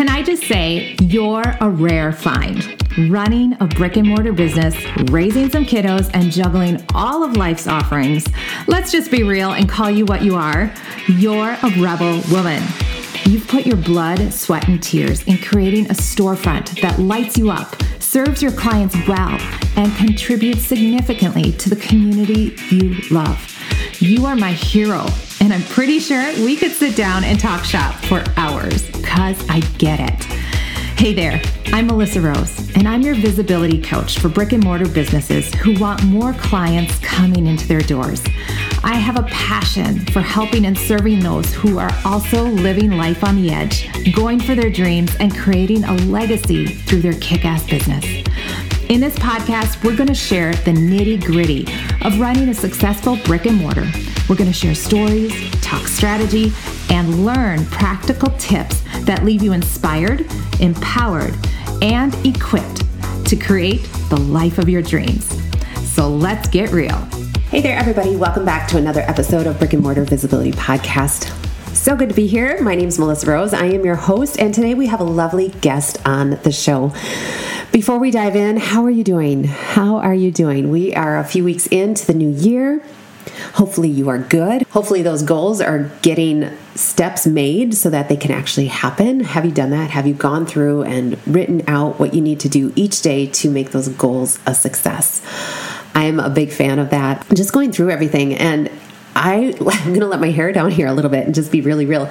Can I just say, you're a rare find. Running a brick and mortar business, raising some kiddos, and juggling all of life's offerings. Let's just be real and call you what you are. You're a rebel woman. You've put your blood, sweat, and tears in creating a storefront that lights you up, serves your clients well, and contributes significantly to the community you love. You are my hero, and I'm pretty sure we could sit down and talk shop for hours because I get it. Hey there, I'm Melissa Rose, and I'm your visibility coach for brick and mortar businesses who want more clients coming into their doors. I have a passion for helping and serving those who are also living life on the edge, going for their dreams, and creating a legacy through their kick ass business. In this podcast, we're going to share the nitty gritty of running a successful brick and mortar. We're going to share stories, talk strategy, and learn practical tips that leave you inspired, empowered, and equipped to create the life of your dreams. So let's get real. Hey there, everybody. Welcome back to another episode of Brick and Mortar Visibility Podcast. So good to be here. My name is Melissa Rose. I am your host, and today we have a lovely guest on the show. Before we dive in, how are you doing? How are you doing? We are a few weeks into the new year. Hopefully, you are good. Hopefully, those goals are getting steps made so that they can actually happen. Have you done that? Have you gone through and written out what you need to do each day to make those goals a success? I'm a big fan of that. Just going through everything and I, I'm going to let my hair down here a little bit and just be really real.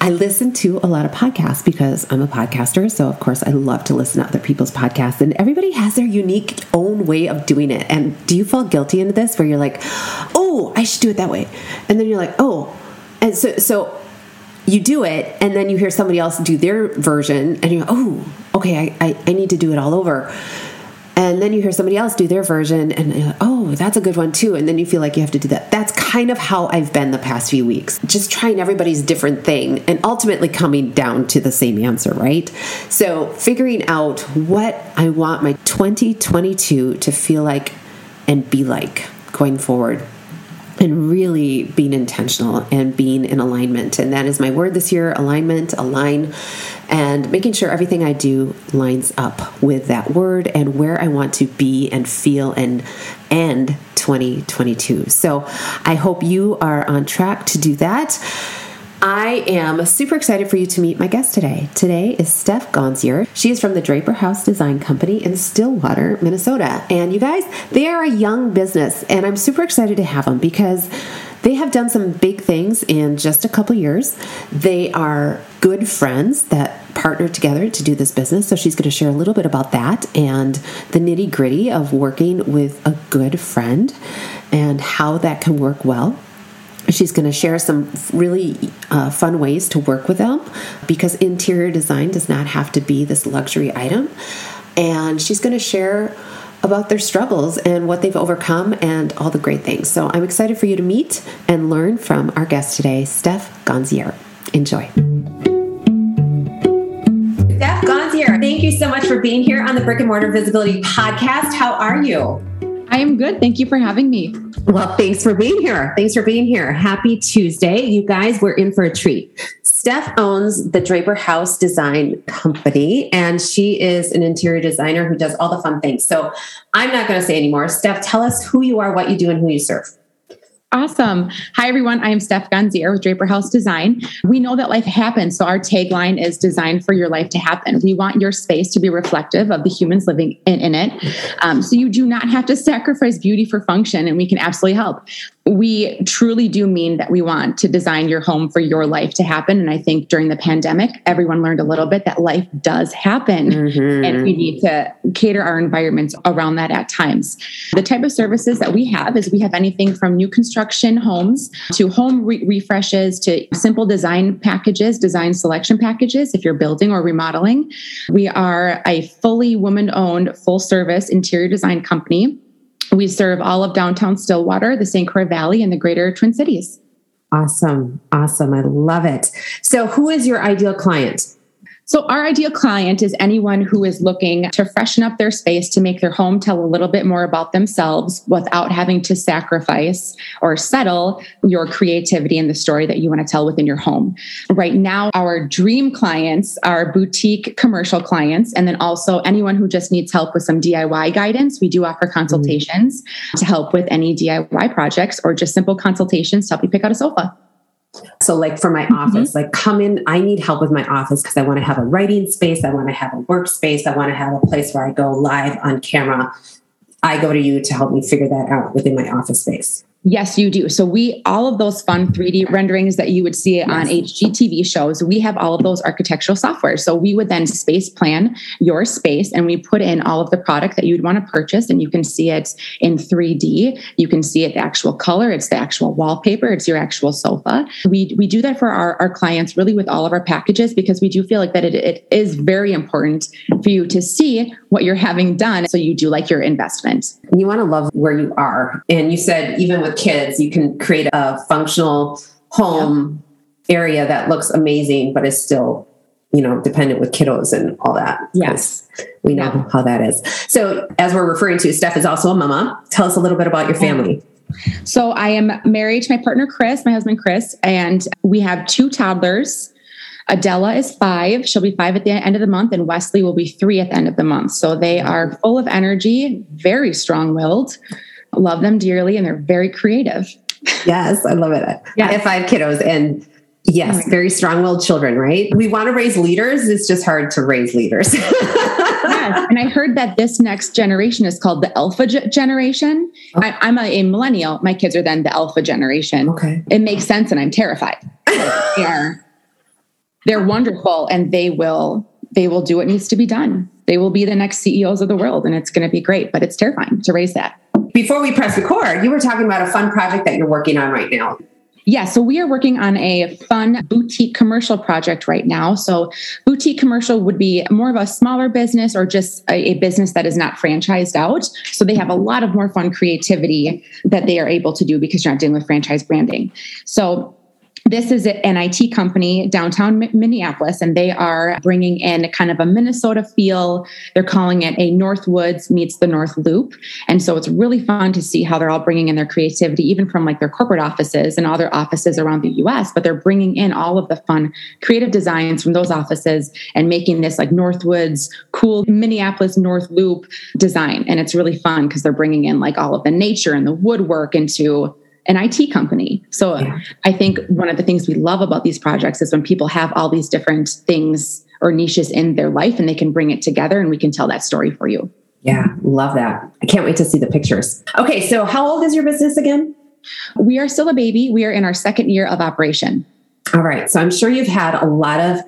I listen to a lot of podcasts because I'm a podcaster. So, of course, I love to listen to other people's podcasts, and everybody has their unique own way of doing it. And do you fall guilty into this where you're like, oh, I should do it that way? And then you're like, oh, and so, so you do it, and then you hear somebody else do their version, and you're, like, oh, okay, I, I, I need to do it all over and then you hear somebody else do their version and like, oh that's a good one too. And then you feel like you have to do that. That's kind of how i've been the past few weeks just trying everybody's different thing and ultimately coming down to the same answer right? So figuring out what i want my 2022 to feel like and be like going forward and really being intentional and being in alignment. And that is my word this year alignment, align, and making sure everything I do lines up with that word and where I want to be and feel and end 2022. So I hope you are on track to do that. I am super excited for you to meet my guest today. Today is Steph Gonsier. She is from the Draper House Design Company in Stillwater, Minnesota. And you guys, they are a young business, and I'm super excited to have them because they have done some big things in just a couple years. They are good friends that partnered together to do this business. So she's going to share a little bit about that and the nitty gritty of working with a good friend and how that can work well. She's going to share some really uh, fun ways to work with them because interior design does not have to be this luxury item. And she's going to share about their struggles and what they've overcome and all the great things. So I'm excited for you to meet and learn from our guest today, Steph Gonsier. Enjoy. Steph Gonsier, thank you so much for being here on the Brick and Mortar Visibility Podcast. How are you? I am good. Thank you for having me. Well, thanks for being here. Thanks for being here. Happy Tuesday. You guys, we're in for a treat. Steph owns the Draper House Design Company, and she is an interior designer who does all the fun things. So I'm not going to say anymore. Steph, tell us who you are, what you do, and who you serve. Awesome. Hi, everyone. I am Steph Gonsier with Draper House Design. We know that life happens, so our tagline is designed for your life to happen. We want your space to be reflective of the humans living in, in it. Um, so you do not have to sacrifice beauty for function, and we can absolutely help we truly do mean that we want to design your home for your life to happen. And I think during the pandemic, everyone learned a little bit that life does happen mm-hmm. and we need to cater our environments around that at times. The type of services that we have is we have anything from new construction homes to home re- refreshes to simple design packages, design selection packages if you're building or remodeling. We are a fully woman owned, full service interior design company we serve all of downtown Stillwater, the St. Croix Valley, and the greater Twin Cities. Awesome. Awesome. I love it. So, who is your ideal client? So, our ideal client is anyone who is looking to freshen up their space to make their home tell a little bit more about themselves without having to sacrifice or settle your creativity and the story that you want to tell within your home. Right now, our dream clients are boutique commercial clients, and then also anyone who just needs help with some DIY guidance. We do offer consultations mm-hmm. to help with any DIY projects or just simple consultations to help you pick out a sofa. So, like for my mm-hmm. office, like come in, I need help with my office because I want to have a writing space. I want to have a workspace. I want to have a place where I go live on camera. I go to you to help me figure that out within my office space. Yes, you do. So we all of those fun 3D renderings that you would see yes. on HGTV shows, we have all of those architectural software. So we would then space plan your space and we put in all of the product that you'd want to purchase and you can see it in 3D. You can see it the actual color, it's the actual wallpaper, it's your actual sofa. We we do that for our, our clients really with all of our packages because we do feel like that it, it is very important for you to see what you're having done so you do like your investment. You want to love where you are. And you said even with kids, you can create a functional home yeah. area that looks amazing, but is still, you know, dependent with kiddos and all that. Yes. We know yeah. how that is. So, as we're referring to, Steph is also a mama. Tell us a little bit about your family. So, I am married to my partner, Chris, my husband, Chris, and we have two toddlers. Adela is five. She'll be five at the end of the month, and Wesley will be three at the end of the month. So they are full of energy, very strong willed love them dearly, and they're very creative. Yes, I love it. Yeah. I have five kiddos and Yes, oh very strong willed children, right? We want to raise leaders. It's just hard to raise leaders. yes. And I heard that this next generation is called the alpha generation. Okay. I, am a, a, millennial. My kids are then the alpha generation. Okay. It makes sense and I'm terrified. they are they're wonderful and they will they will do what needs to be done. They will be the next CEOs of the world and it's going to be great, but it's terrifying to raise that before we press record, you were talking about a fun project that you're working on right now. Yeah, so we are working on a fun boutique commercial project right now. So, boutique commercial would be more of a smaller business or just a, a, business that is not franchised out. So, they have a lot of more fun creativity that they are able to do because you're not dealing with franchise branding. So, this is an IT company downtown Minneapolis, and they are bringing in kind of a Minnesota feel. They're calling it a Northwoods meets the North Loop. And so it's really fun to see how they're all bringing in their creativity, even from like their corporate offices and other offices around the US, but they're bringing in all of the fun creative designs from those offices and making this like Northwoods cool Minneapolis North Loop design. And it's really fun because they're bringing in like all of the nature and the woodwork into an IT company. So yeah. I think one of the things we love about these projects is when people have all these different things or niches in their life and they can bring it together and we can tell that story for you. Yeah, love that. I can't wait to see the pictures. Okay, so how old is your business again? We are still a baby. We are in our second year of operation. All right. So I'm sure you've had a lot of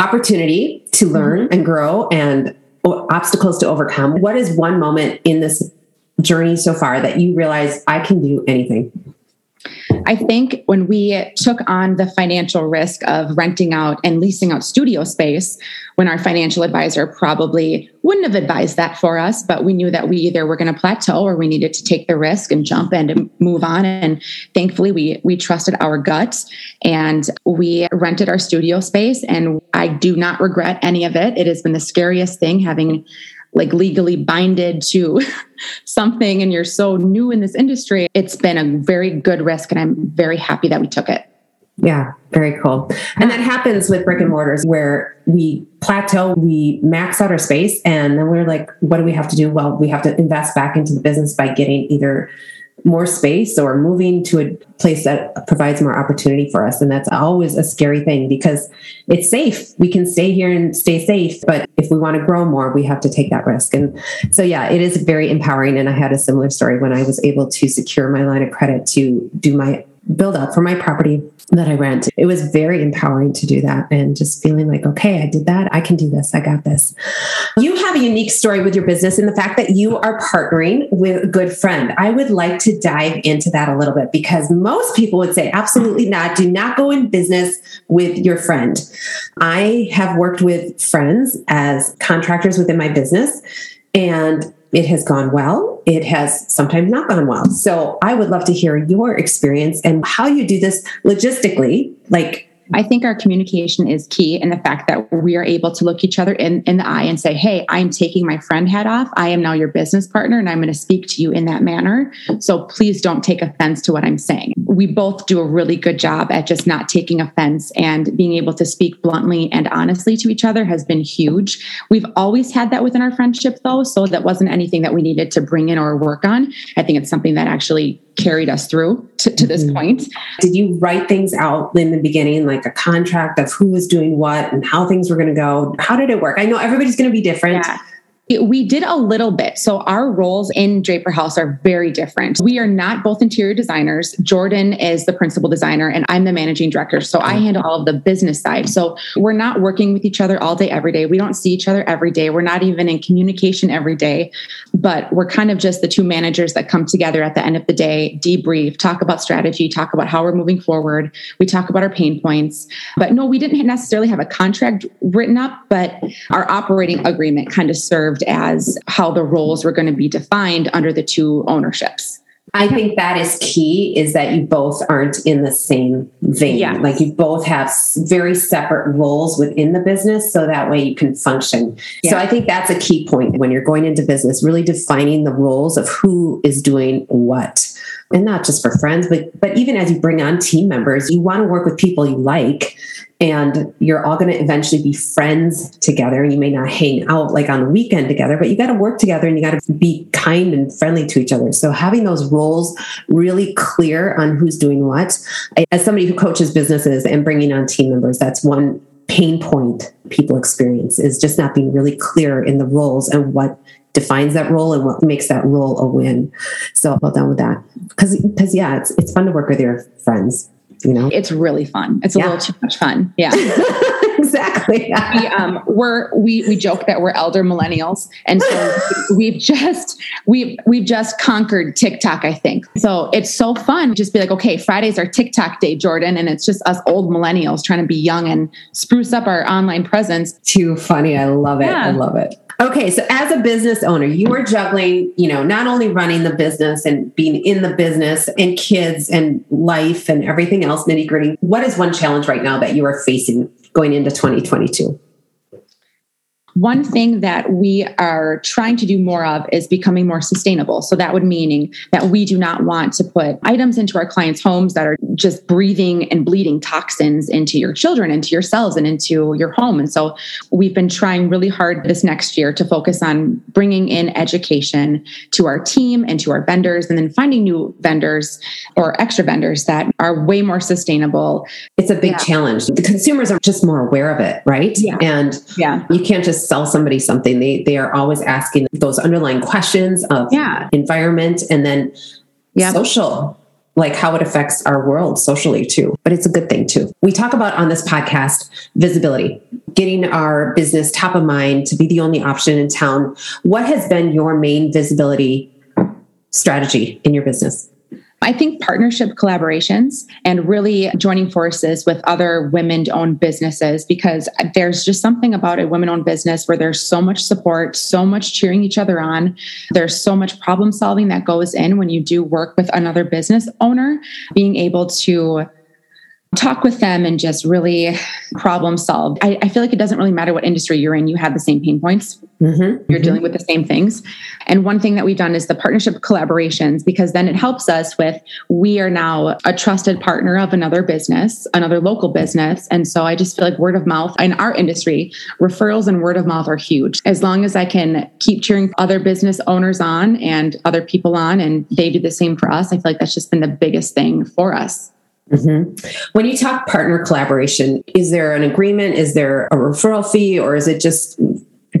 opportunity to learn mm-hmm. and grow and obstacles to overcome. What is one moment in this journey so far that you realize I can do anything? I think when we took on the financial risk of renting out and leasing out studio space, when our financial advisor probably wouldn't have advised that for us, but we knew that we either were going to plateau or we needed to take the risk and jump and move on. And thankfully, we we trusted our gut and we rented our studio space. And I do not regret any of it. It has been the scariest thing having like legally binded to something and you're so new in this industry, it's been a very good risk and I'm very happy that we took it. Yeah, very cool. And that happens with brick and mortars where we plateau, we max out our space, and then we're like, what do we have to do? Well, we have to invest back into the business by getting either more space or moving to a place that provides more opportunity for us. And that's always a scary thing because it's safe. We can stay here and stay safe. But if we want to grow more, we have to take that risk. And so, yeah, it is very empowering. And I had a similar story when I was able to secure my line of credit to do my build up for my property that I rent. It was very empowering to do that and just feeling like, okay, I did that. I can do this. I got this. You have a unique story with your business in the fact that you are partnering with a good friend. I would like to dive into that a little bit because most people would say, absolutely not. Do not go in business with your friend. I have worked with friends as contractors within my business and it has gone well. It has sometimes not gone well. So I would love to hear your experience and how you do this logistically. Like, I think our communication is key in the fact that we are able to look each other in, in the eye and say, Hey, I'm taking my friend hat off. I am now your business partner and I'm going to speak to you in that manner. So please don't take offense to what I'm saying. We both do a really good job at just not taking offense and being able to speak bluntly and honestly to each other has been huge. We've always had that within our friendship though. So that wasn't anything that we needed to bring in or work on. I think it's something that actually carried us through to, to this mm-hmm. point. Did you write things out in the beginning, like a contract of who was doing what and how things were going to go? How did it work? I know everybody's going to be different. Yeah. We did a little bit. So our roles in Draper House are very different. We are not both interior designers. Jordan is the principal designer and I'm the managing director. So I mm-hmm. handle all of the business side. So we're not working with each other all day, every day. We don't see each other every day. We're not even in communication every day, but we're kind of just the two managers that come together at the end of the day, debrief, talk about strategy, talk about how we're moving forward. We talk about our pain points. But no, we didn't necessarily have a contract written up, but our operating agreement kind of served served as how the roles were going to be defined under the two ownerships. I think that is key is that you both aren't in the same vein. Like you both have very separate roles within the business so that way you can function. Yeah. So I think that's a key point when you're going into business, really defining the roles of who is doing what. And not just for friends, but but even as you bring on team members, you want to work with people you like and you're all going to eventually be friends together and you may not hang out like on the weekend together but you got to work together and you got to be kind and friendly to each other. So having those roles really clear on who's doing what as somebody who coaches businesses and bringing on team members that's one pain point people experience is just not being really clear in the roles and what defines that role and what makes that role a win. So well done with that. Because because yeah it's it's fun to work with your friends you know? It's really fun. It's a yeah. little too much fun. Yeah. Exactly. We, um, we're we we joke that we're elder millennials. And so we've just we've we've just conquered tiktok i think. So it's so fun just be like okay friday's our tiktok day jordan. And it's just us old millennials trying to be young and spruce up our online presence. Too funny. I love it. Yeah. i love it Okay, so as a business owner, you are juggling, you know, not only running the business and being in the business and kids and life and everything else nitty gritty. What is one challenge right now that you are facing going into 2022? One thing that we are trying to do more of is becoming more sustainable. So that would meaning that we do not want to put items into our clients' homes that are just breathing and bleeding toxins into your children, into yourselves, and into your home. And so we've been trying really hard this next year to focus on bringing in education to our team and to our vendors, and then finding new vendors or extra vendors that are way more sustainable. It's a big yeah. challenge. The consumers are just more aware of it, right? Yeah. And yeah. you can't just sell somebody something. They they are always asking those underlying questions of yeah. environment and then social like how it affects our world socially too. But it's a good thing too. We talk about on this podcast visibility, getting our business top of mind to be the only option in town. What has been your main visibility strategy in your business? I think partnership collaborations and really joining forces with other women owned businesses because there's just something about a women owned business where there's so much support, so much cheering each other on. There's so much problem solving that goes in when you do work with another business owner, being able to talk with them and just really problem solve. I, I, feel like it doesn't really matter what industry you're in, you have the same pain points. Mm-hmm, you're mm-hmm. dealing with the same things. And one thing that we've done is the partnership collaborations, because then it helps us with we are now a trusted partner of another business, another local business. And so I just feel like word of mouth in our industry, referrals and word of mouth are huge. As long as I can keep cheering other business owners on and other people on, and they do the same for us, I feel like that's just been the biggest thing for us. Mm-hmm. When you talk partner collaboration, is there an agreement? Is there a referral fee or is it just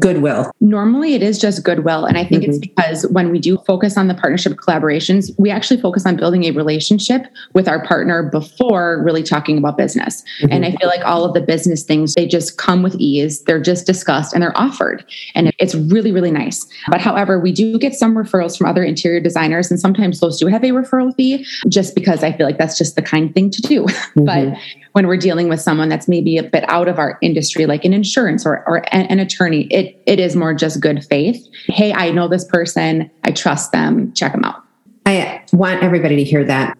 goodwill? Normally, it is just goodwill. And I think mm-hmm. it's because when we do focus on the partnership collaborations, we actually focus on building a relationship with our partner before really talking about business. Mm-hmm. And I feel like all of the business things, they just come with ease. They're just discussed and they're offered. And it's really, really nice. But however, we do get some referrals from other interior designers, and sometimes those do have a referral fee just because I feel like that's just the kind thing to do. Mm-hmm. but when we're dealing with someone that's maybe a bit out of our industry, like an insurance or, or an, an attorney, it, it is more just good faith. Hey, I know this person. I trust them. Check them out. I want everybody to hear that.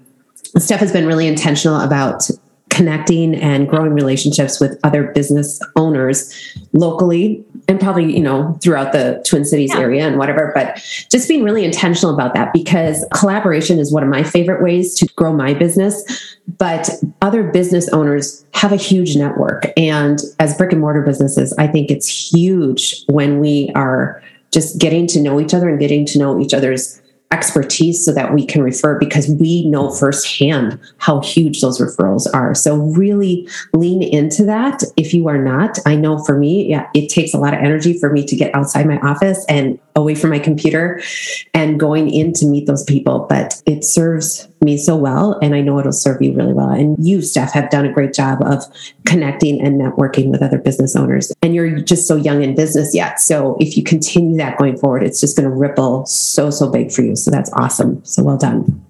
Steph has been really intentional about connecting and growing relationships with other business owners locally and probably you know throughout the twin cities yeah. area and whatever but just being really intentional about that because collaboration is one of my favorite ways to grow my business but other business owners have a huge network and as brick and mortar businesses i think it's huge when we are just getting to know each other and getting to know each other's expertise so that we can refer because we know firsthand how huge those referrals are. So really lean into that if you are not. I know for me, yeah, it takes a lot of energy for me to get outside my office and away from my computer and going in to meet those people, but it serves me so well and I know it'll serve you really well. And you, Steph, have done a great job of connecting and networking with other business owners. And you're just so young in business yet. So if you continue that going forward, it's just going to ripple so, so big for you. So that's awesome. So well done.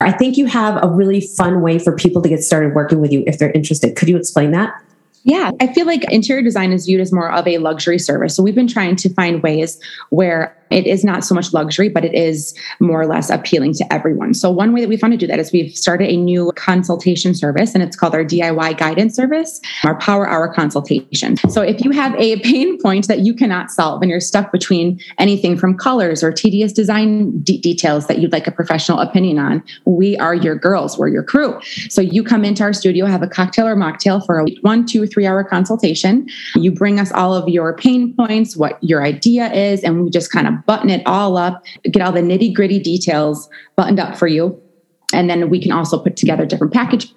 I think you have a really fun way for people to get started working with you if they're interested. Could you explain that? Yeah, I feel like interior design is viewed as more of a luxury service. So we've been trying to find ways where it is not so much luxury, but it is more or less appealing to everyone. So, one way that we found to do that is we've started a new consultation service, and it's called our DIY guidance service, our Power Hour consultation. So, if you have a pain point that you cannot solve and you're stuck between anything from colors or tedious design de- details that you'd like a professional opinion on, we are your girls, we're your crew. So, you come into our studio, have a cocktail or mocktail for a one, two, three hour consultation. You bring us all of your pain points, what your idea is, and we just kind of button it all up, get all the nitty gritty details buttoned up for you. And then we can also put together different package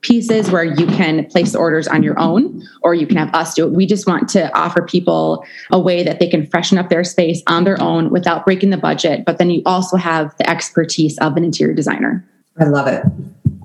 pieces where you can place orders on your own or you can have us do it. We just want to offer people a way that they can freshen up their space on their own without breaking the budget. But then you also have the expertise of an interior designer. I love it.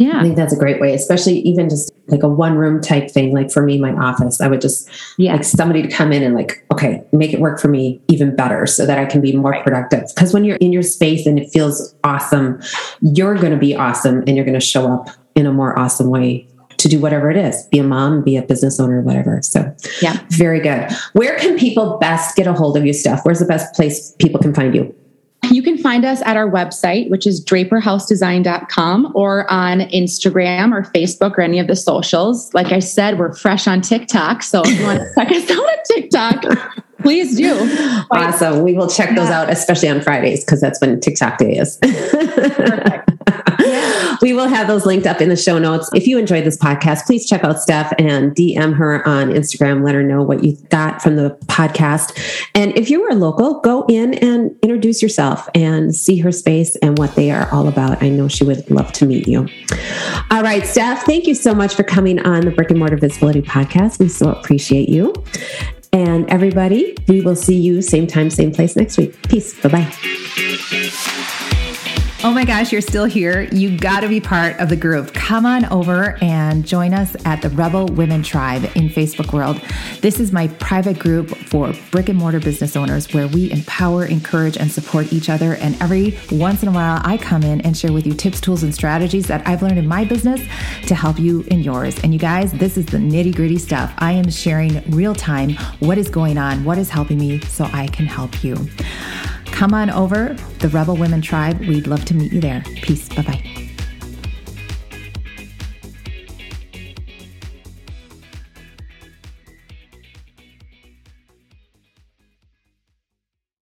Yeah. I think that's a great way, especially even just like a one room type thing. Like for me, my office, I would just yeah. like somebody to come in and like, okay, make it work for me even better so that I can be more right. productive. Because when you're in your space and it feels awesome, you're going to be awesome and you're going to show up in a more awesome way to do whatever it is be a mom be a business owner whatever so yeah very good where can people best get a hold of you Steph where's the best place people can find you you can find us at our website, which is draperhousedesign.com, or on Instagram or Facebook or any of the socials. Like I said, we're fresh on TikTok. So if you want to check us out on TikTok, please do. Awesome. We will check yeah. those out, especially on Fridays, because that's when TikTok day is. Perfect. We will have those linked up in the show notes. If you enjoyed this podcast, please check out Steph and DM her on Instagram. Let her know what you got from the podcast. And if you are local, go in and introduce yourself and see her space and what they are all about. I know she would love to meet you. All right, Steph, thank you so much for coming on the Brick and Mortar Visibility Podcast. We so appreciate you. And everybody, we will see you same time, same place next week. Peace. Bye bye. Oh my gosh, you're still here. You got to be part of the group. Come on over and join us at the Rebel Women Tribe in Facebook World. This is my private group for brick and mortar business owners where we empower, encourage, and support each other. And every once in a while, I come in and share with you tips, tools, and strategies that I've learned in my business to help you in yours. And you guys, this is the nitty gritty stuff. I am sharing real time what is going on, what is helping me so I can help you. Come on over, the Rebel Women Tribe. We'd love to meet you there. Peace. Bye bye.